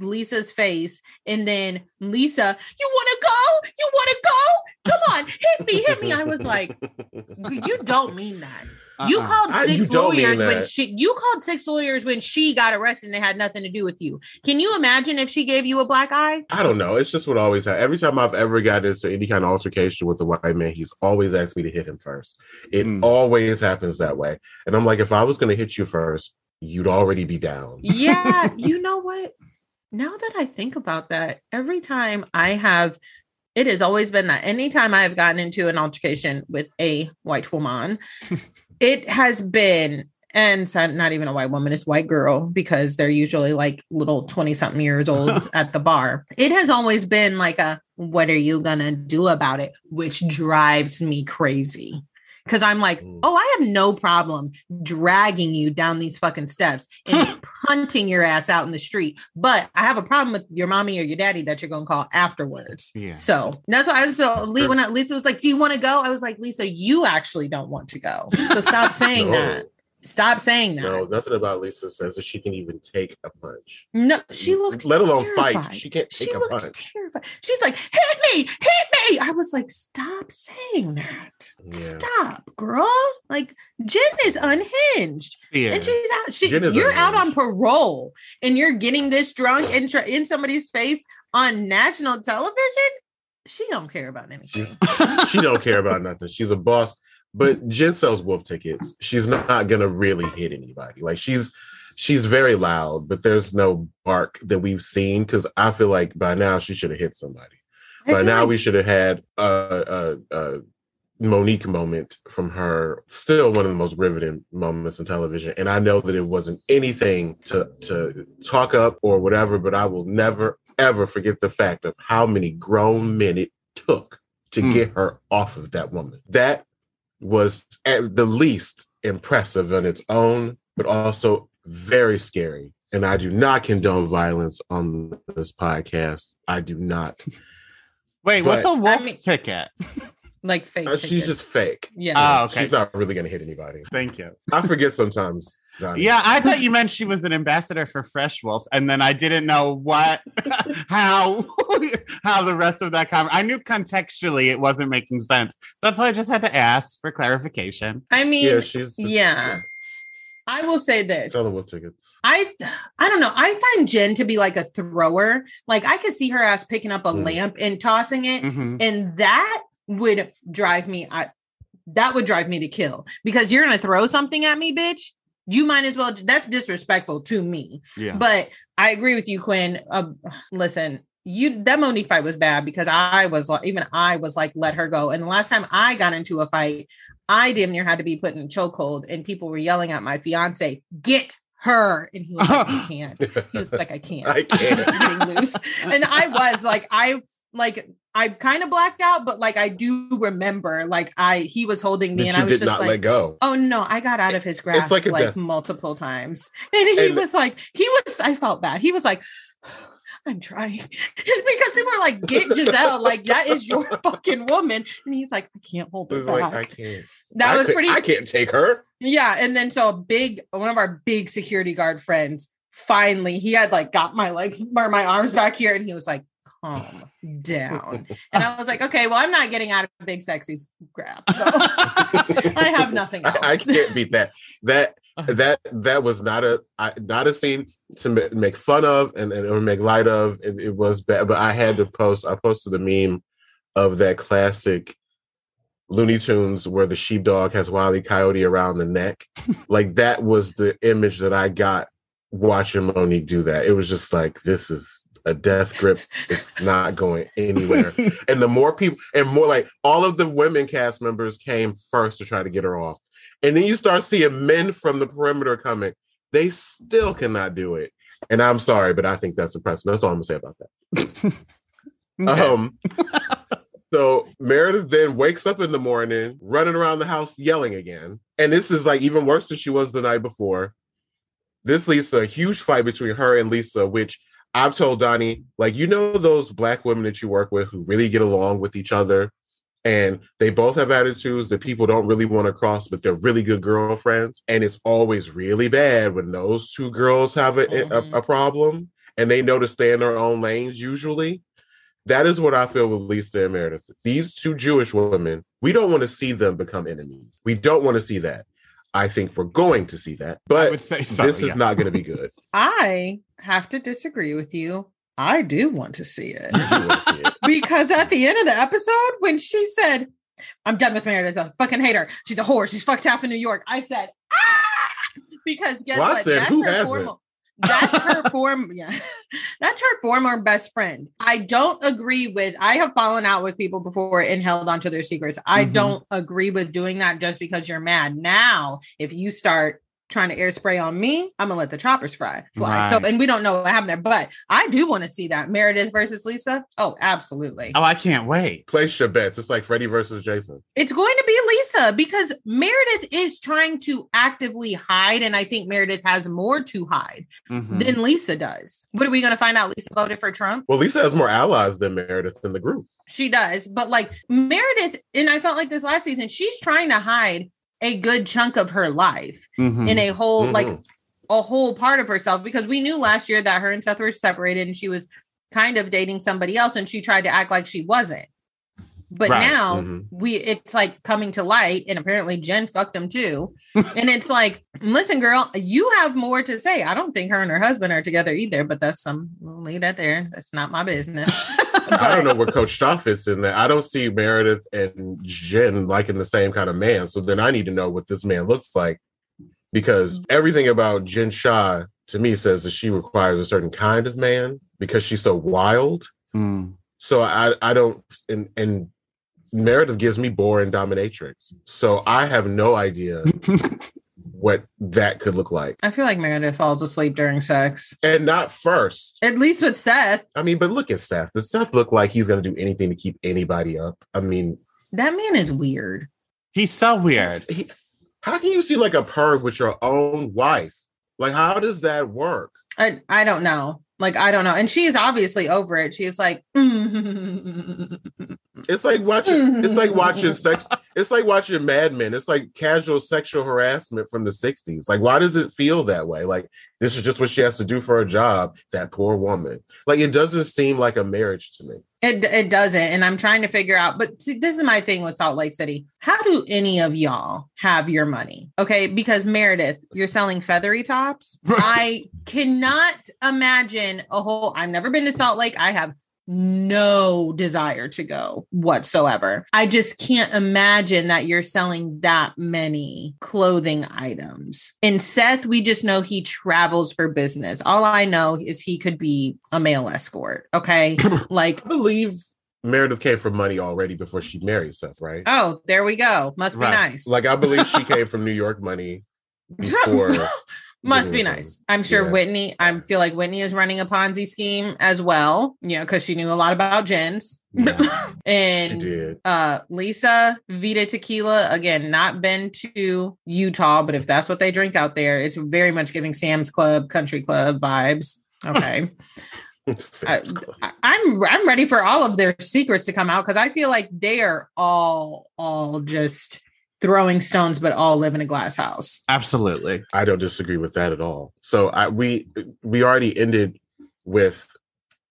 Lisa's face, and then Lisa, you want to go? You want to go? Come on, hit me, hit me. I was like, you don't mean that. You Uh-uh. called I- six you lawyers when she you called six lawyers when she got arrested and it had nothing to do with you. Can you imagine if she gave you a black eye? I don't know. It's just what always happens. Every time I've ever gotten into any kind of altercation with a white man, he's always asked me to hit him first. It Mm. always happens that way. And I'm like, if I was going to hit you first, you'd already be down. Yeah, you know what? Now that I think about that, every time I have, it has always been that anytime I have gotten into an altercation with a white woman, it has been, and not even a white woman, it's white girl because they're usually like little 20 something years old at the bar. It has always been like a, what are you going to do about it? Which drives me crazy. Cause I'm like, Mm. oh, I have no problem dragging you down these fucking steps and punting your ass out in the street. But I have a problem with your mommy or your daddy that you're gonna call afterwards. Yeah. So that's why I was so Lee, when I, Lisa was like, Do you want to go? I was like, Lisa, you actually don't want to go. So stop saying No. that. Stop saying that. No, No, nothing about Lisa says that she can even take a punch. No, she looks let alone terrified. fight. She can't She take a looks punch. terrified. She's like, hit me, hit me. I was like, stop saying that. Yeah. Stop, girl. Like Jen is unhinged. Yeah. And she's out. She, you're out on parole, and you're getting this drunk in tr- in somebody's face on national television. She don't care about anything. She don't care about nothing. She's a boss. But Jen sells wolf tickets. She's not gonna really hit anybody. Like she's she's very loud, but there's no bark that we've seen because I feel like by now she should have hit somebody. I By now like- we should have had a, a, a Monique moment from her. Still one of the most riveting moments in television. And I know that it wasn't anything to to talk up or whatever, but I will never ever forget the fact of how many grown men it took to Hmm. get her off of that woman. That was at the least impressive on its own, but also very scary. And I do not condone violence on this podcast. I do not. Wait, what's a wolf I mean- ticket? like fake. Uh, she's just fake. yeah. Oh, okay. She's not really going to hit anybody. Thank you. I forget sometimes. Donnie. Yeah, I thought you meant she was an ambassador for Fresh Wolf, and then I didn't know what, how, how the rest of that comment. I knew contextually it wasn't making sense, so that's why I just had to ask for clarification. I mean, Yeah, she's. Just, yeah. I will say this. Tell them what tickets. I I don't know. I find Jen to be like a thrower. Like I could see her ass picking up a Mm. lamp and tossing it, Mhm. and that would drive me. I that would drive me to kill because you're gonna throw something at me, bitch. You might as well. That's disrespectful to me. Yeah. But I agree with you, Quinn. Uh, listen, you that Monique fight was bad because I was like, even I was like, let her go. And the last time I got into a fight, I damn near had to be put in a chokehold, and people were yelling at my fiance, "Get her!" And he was like, "I can't." He was like, "I can't. I can't. Loose." And I was like, I like. I kind of blacked out, but like I do remember, like I he was holding me, and you I was did just not like, let go. Oh no, I got out of his grasp like like, multiple times. And he And- was like, he was, I felt bad. He was like, I'm trying. because people are like, get Giselle, like that is your fucking woman. And he's like, I can't hold it back. like I can't. that I was could- pretty I can't take her. yeah. And then so a big one of our big security guard friends finally he had like got my legs or my arms back here and he was like, calm down. And I was like, okay, well, I'm not getting out of big sexy grab. So I have nothing else. I, I can't beat that. That uh-huh. that that was not a I, not a scene to make fun of and, and or make light of. It, it was bad, but I had to post. I posted a meme of that classic Looney Tunes where the sheepdog has Wile E. Coyote around the neck. like that was the image that I got watching Monique do that. It was just like this is a death grip. It's not going anywhere. and the more people and more like all of the women cast members came first to try to get her off. And then you start seeing men from the perimeter coming. They still cannot do it. And I'm sorry, but I think that's impressive. That's all I'm gonna say about that. Okay. Um so Meredith then wakes up in the morning, running around the house yelling again. And this is like even worse than she was the night before. This leads to a huge fight between her and Lisa, which I've told Donnie, like, you know, those black women that you work with who really get along with each other and they both have attitudes that people don't really want to cross, but they're really good girlfriends. And it's always really bad when those two girls have a, Mhm. a, a problem and they know to stay in their own lanes usually. That is what I feel with Lisa and Meredith. These two Jewish women, we don't want to see them become enemies. We don't want to see that. I think we're going to see that, but say so. this is yeah. not going to be good. I have to disagree with you. I do want to see it. I do want to see it. because at the end of the episode, when she said, I'm done with Meredith, I fucking hate her. She's a whore. She's fucked half in New York. I said, ah! Because guess Well, what? said, That's who her formal. That's her form. Yeah. That's her former best friend. I don't agree with, I have fallen out with people before and held onto their secrets. I Mhm. don't agree with doing that just because you're mad. Now, if you start trying to air spray on me, I'm gonna let the choppers fly. Fly. So, and we don't know what happened there, but I do want to see that Meredith versus Lisa. Oh, absolutely. Oh, I can't wait. Place your bets. It's like Freddie versus Jason. It's going to be Lisa because Meredith is trying to actively hide, and I think Meredith has more to hide Mhm. than Lisa does. What are we going to find out? Lisa voted for Trump. Well, Lisa has more allies than Meredith in the group. She does, but like Meredith, and I felt like this last season, she's trying to hide a good chunk of her life Mhm. in a whole, like Mhm. a whole part of herself because we knew last year that her and Seth were separated and she was kind of dating somebody else and she tried to act like she wasn't. But Right. now Mhm. we it's like coming to light and apparently Jen fucked him too. and it's like, listen, girl, you have more to say. I don't think her and her husband are together either, but that's some we'll leave that there. That's not my business. I don't know where Coach Shah fits in there. I don't see Meredith and Jen liking the same kind of man. So then I need to know what this man looks like because everything about Jen Shah to me says that she requires a certain kind of man because she's so wild. Mm. So I I don't and and Meredith gives me boring dominatrix. So I have no idea what that could look like. I feel like Meredith falls asleep during sex. And not first. At least with Seth. I mean, but look at Seth. Does Seth look like he's going to do anything to keep anybody up? I mean, That man is weird. He's so weird. he- how can you see like a perv with your own wife? Like, how does that work? I I don't know. Like I don't know. And she is obviously over it. She's like, mm-hmm. It's like watching. It's like watching mm-hmm. sex. It's like watching Mad Men. It's like casual sexual harassment from the '60s. Like, why does it feel that way? Like, this is just what she has to do for a job. That poor woman. Like, it doesn't seem like a marriage to me. It it doesn't, and I'm trying to figure out. But see, this is my thing with Salt Lake City. How do any of y'all have your money? Okay, because Meredith, you're selling feathery tops. I cannot imagine a whole. I've never been to Salt Lake. I have no desire to go whatsoever. I just can't imagine that you're selling that many clothing items. And Seth, we just know he travels for business. All I know is he could be a male escort. Okay. like, I believe Meredith came from money already before she married Seth, right? oh, there we go. Must be Right. nice. Like, I believe she came from New York money before. Must be nice. I'm sure Yeah. Whitney, I feel like Whitney is running a Ponzi scheme as well, you know, because she knew a lot about gins. Yeah, she and did. uh Lisa Vida Tequila again not been to Utah but if that's what they drink out there it's very much giving Sam's Club Country Club vibes okay I, I'm I'm ready for all of their secrets to come out cuz I feel like they are all all just throwing stones but all live in a glass house Absolutely. I don't disagree with that at all. So I we we already ended with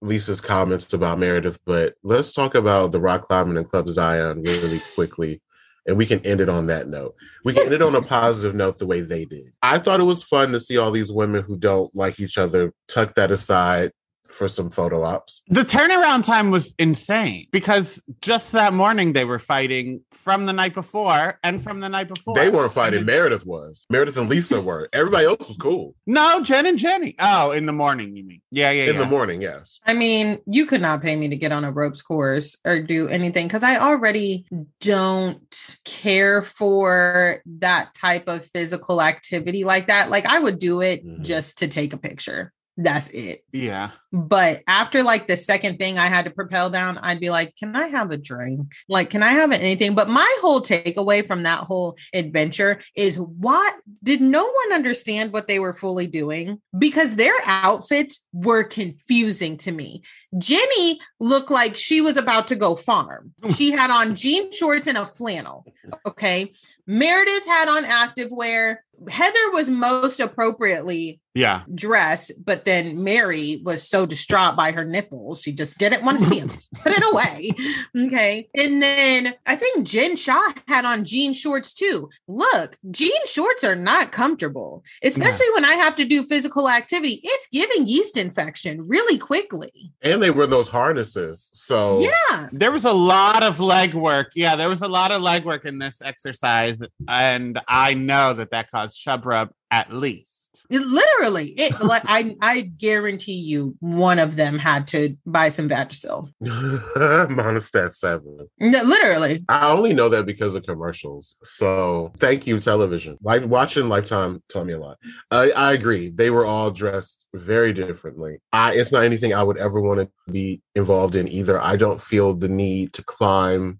Lisa's comments about Meredith, but let's talk about the rock climbing and Club Zion really quickly. And we can end it on that note. We can end it on a positive note the way they did. I thought it was fun to see all these women who don't like each other tuck that aside for some photo ops. The turnaround time was insane because just that morning they were fighting from the night before and from the night before. They weren't fighting. And Meredith was. Meredith and Lisa were. Everybody else was cool. No, Jen and Jenny. Oh, in the morning, you mean? Yeah, yeah, In yeah. the morning, yes. I mean, you could not pay me to get on a ropes course or do anything because I already don't care for that type of physical activity like that. Like, I would do it Mhm. just to take a picture. That's it. yeah. But after like the second thing I had to propel down, I'd be like, can I have a drink? Like, can I have anything? But my whole takeaway from that whole adventure is what did no one understand what they were fully doing? Because their outfits were confusing to me. Jenny looked like she was about to go farm. She had on jean shorts and a flannel. Okay. Meredith had on activewear. Heather was most appropriately Yeah. dress, but then Mary was so distraught by her nipples, she just didn't want to see them. Put it away. Okay. And then I think Jen Shah had on jean shorts too. Look, jean shorts are not comfortable, especially when I have to do physical activity. It's giving yeast infection really quickly. And they were those harnesses. So Yeah. There was a lot of leg work. Yeah, there was a lot of leg work in this exercise. And I know that that caused chub rub at least. It literally, it like I I guarantee you one of them had to buy some Vagisil. Monistat 7. No, literally. I only know that because of commercials. So thank you, television. Like watching Lifetime taught me a lot. I, I agree. They were all dressed very differently. I it's not anything I would ever want to be involved in either. I don't feel the need to climb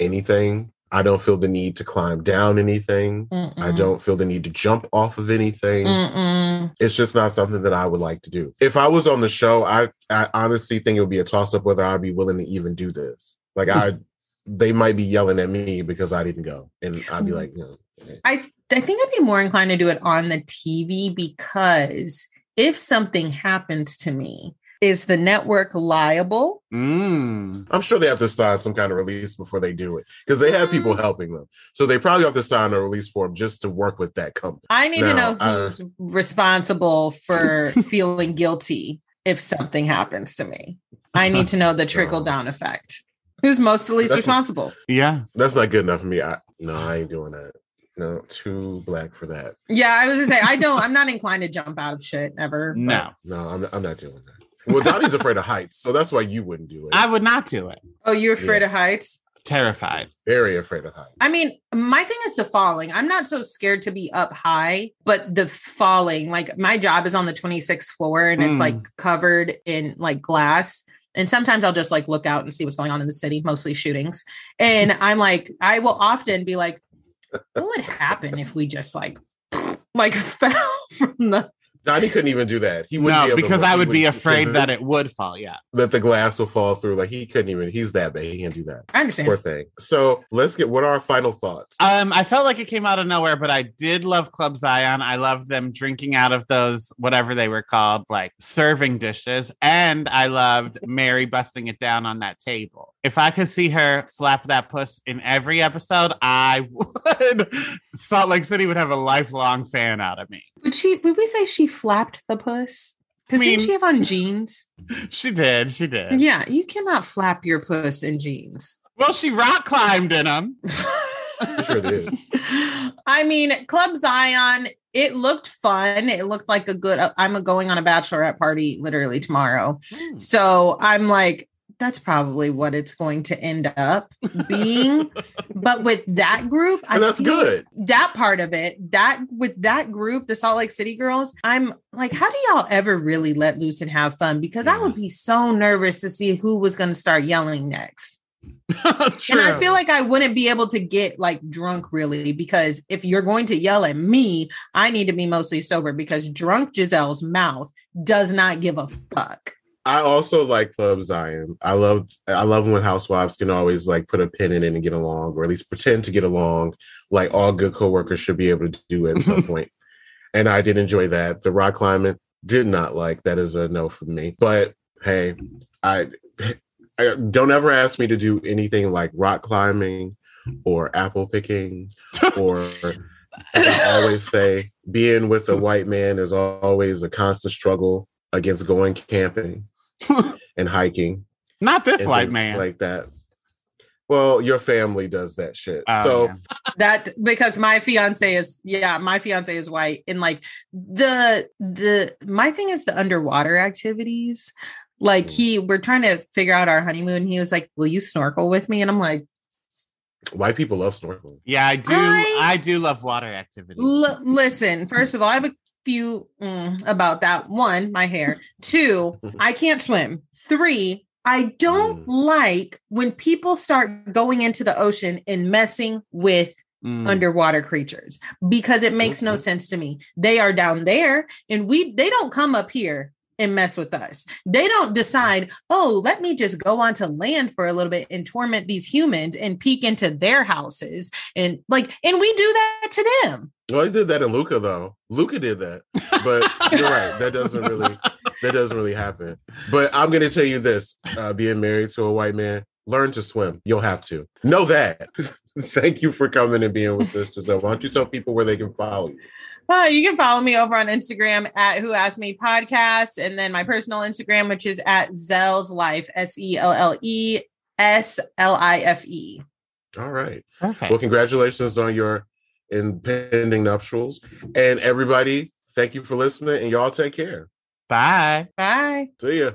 anything. I don't feel the need to climb down anything. I Mm-mm. don't feel the need to jump off of anything. Mm-mm. It's just not something that I would like to do. If I was on the show, I, I honestly think it would be a toss up whether I'd be willing to even do this. Like I, mm. they might be yelling at me because I didn't go, and I'd be mm. like, you know, I I think I'd be more inclined to do it on the TV because if something happens to me, is the network liable? Mm. I'm sure they have to sign some kind of release before they do it because they have people helping them. So they probably have to sign a release form just to work with that company. I need to No, know uh, who's responsible for feeling guilty if something happens to me. I need to know the trickle down effect. Who's mostly That's- responsible? Yeah. That's not good enough for me. I no, I ain't doing that. No, too black for that. Yeah, I was gonna say I don't. I'm not inclined to jump out of shit ever. No, No, I'm, I'm not doing that. Well, Donnie's afraid of heights, so that's why you wouldn't do it. I would not do it. Oh, you're afraid Yeah. of heights? Terrified. Very afraid of heights. I mean, my thing is the falling. I'm not so scared to be up high, but the falling, like my job is on the 26th floor and it's Mm. like covered in like glass. And sometimes I'll just like look out and see what's going on in the city, mostly shootings. And I'm like, I will often be like, what would happen if we just like, like fell from the Donnie couldn't even do that. He wouldn't be No, able to- because I would be afraid that it would fall. Yeah. that the glass will fall through. Like he couldn't even. He's that big. He can't do that. I understand. Poor thing. So let's get. What are our final thoughts? Um, I felt like it came out of nowhere, but I did love Club Zion. I love them drinking out of those whatever they were called, like serving dishes, and I loved Mary busting it down on that table. If I could see her flap that puss in every episode, I would. Salt Lake City would have a lifelong fan out of me. Would she would we say she flapped the puss? Because I mean- didn't she have on jeans? She did. She did. Yeah, you cannot flap your puss in jeans. Well, she rock climbed in them. sure did. I mean, Club Zion, it looked fun. It looked like a good. I'm going on a bachelorette party literally tomorrow. Hmm. So I'm like, that's probably what it's going to end up being. but with that group, And that's feel good. That part of it, that with that group, the Salt Lake City girls, I'm like, how do y'all ever really let loose and have fun? Because I would be so nervous to see who was going to start yelling next. And I feel like I wouldn't be able to get like drunk really because if you're going to yell at me, I need to be mostly sober because drunk Giselle's mouth does not give a fuck. I also like Club Zion. I love. I love when housewives can always like put a pin in it and get along, or at least pretend to get along, like all good coworkers should be able to do at some point. And I did enjoy that. The rock climbing did not like. That is a no for me. But Hey, I, I don't ever ask me to do anything like rock climbing or apple picking or I always say being with a white man is always a constant struggle against going camping and hiking. Not this white man. like that. Well, your family does that shit. Oh, so yeah. that because my fiance is yeah my fiance is white and like the the my thing is the underwater activities like Mm. he we're trying to figure out our honeymoon he was like will you snorkel with me and i'm like white people love snorkeling. yeah, I do. I- I, do love water activities. L- listen first of all i have a few mm, about that one my hair two i can't swim three i don't Mm. like when people start going into the ocean and messing with Mm. underwater creatures because it makes no sense to me. They are down there and we they don't come up here and mess with us. They don't decide, "Oh, let me just go onto land for a little bit and torment these humans and peek into their houses." And like and we do that to them. Well, I did that in Luca though. Luca did that, but you're right. That doesn't really that doesn't really happen. But I'm gonna tell you this: uh, being married to a white man, learn to swim. You'll have to know that. Thank you for coming and being with us, Giselle. Why don't you tell people where they can follow you? Uh, you can follow me over on Instagram at Who Asked Me Podcast, and then my personal Instagram, which is at Zell's Life, S E L L E S L I F E. All right. Perfect. Well, congratulations on your impending nuptials, and everybody. Thank you for listening, and y'all take care. Bye. Bye. See ya.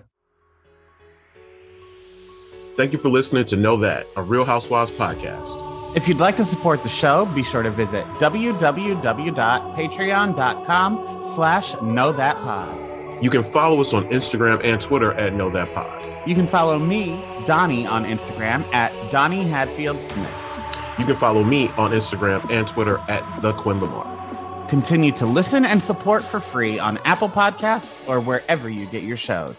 Thank you for listening to Know That, a Real Housewives podcast. If you'd like to support the show, be sure to visit www.patreon.com slash know that pod. You can follow us on Instagram and Twitter at Know That Pod. You can follow me, Donnie, on Instagram at Donnie Hadfield Smith. You can follow me on Instagram and Twitter at the Quinn Lamar. Continue to listen and support for free on Apple Podcasts or wherever you get your shows.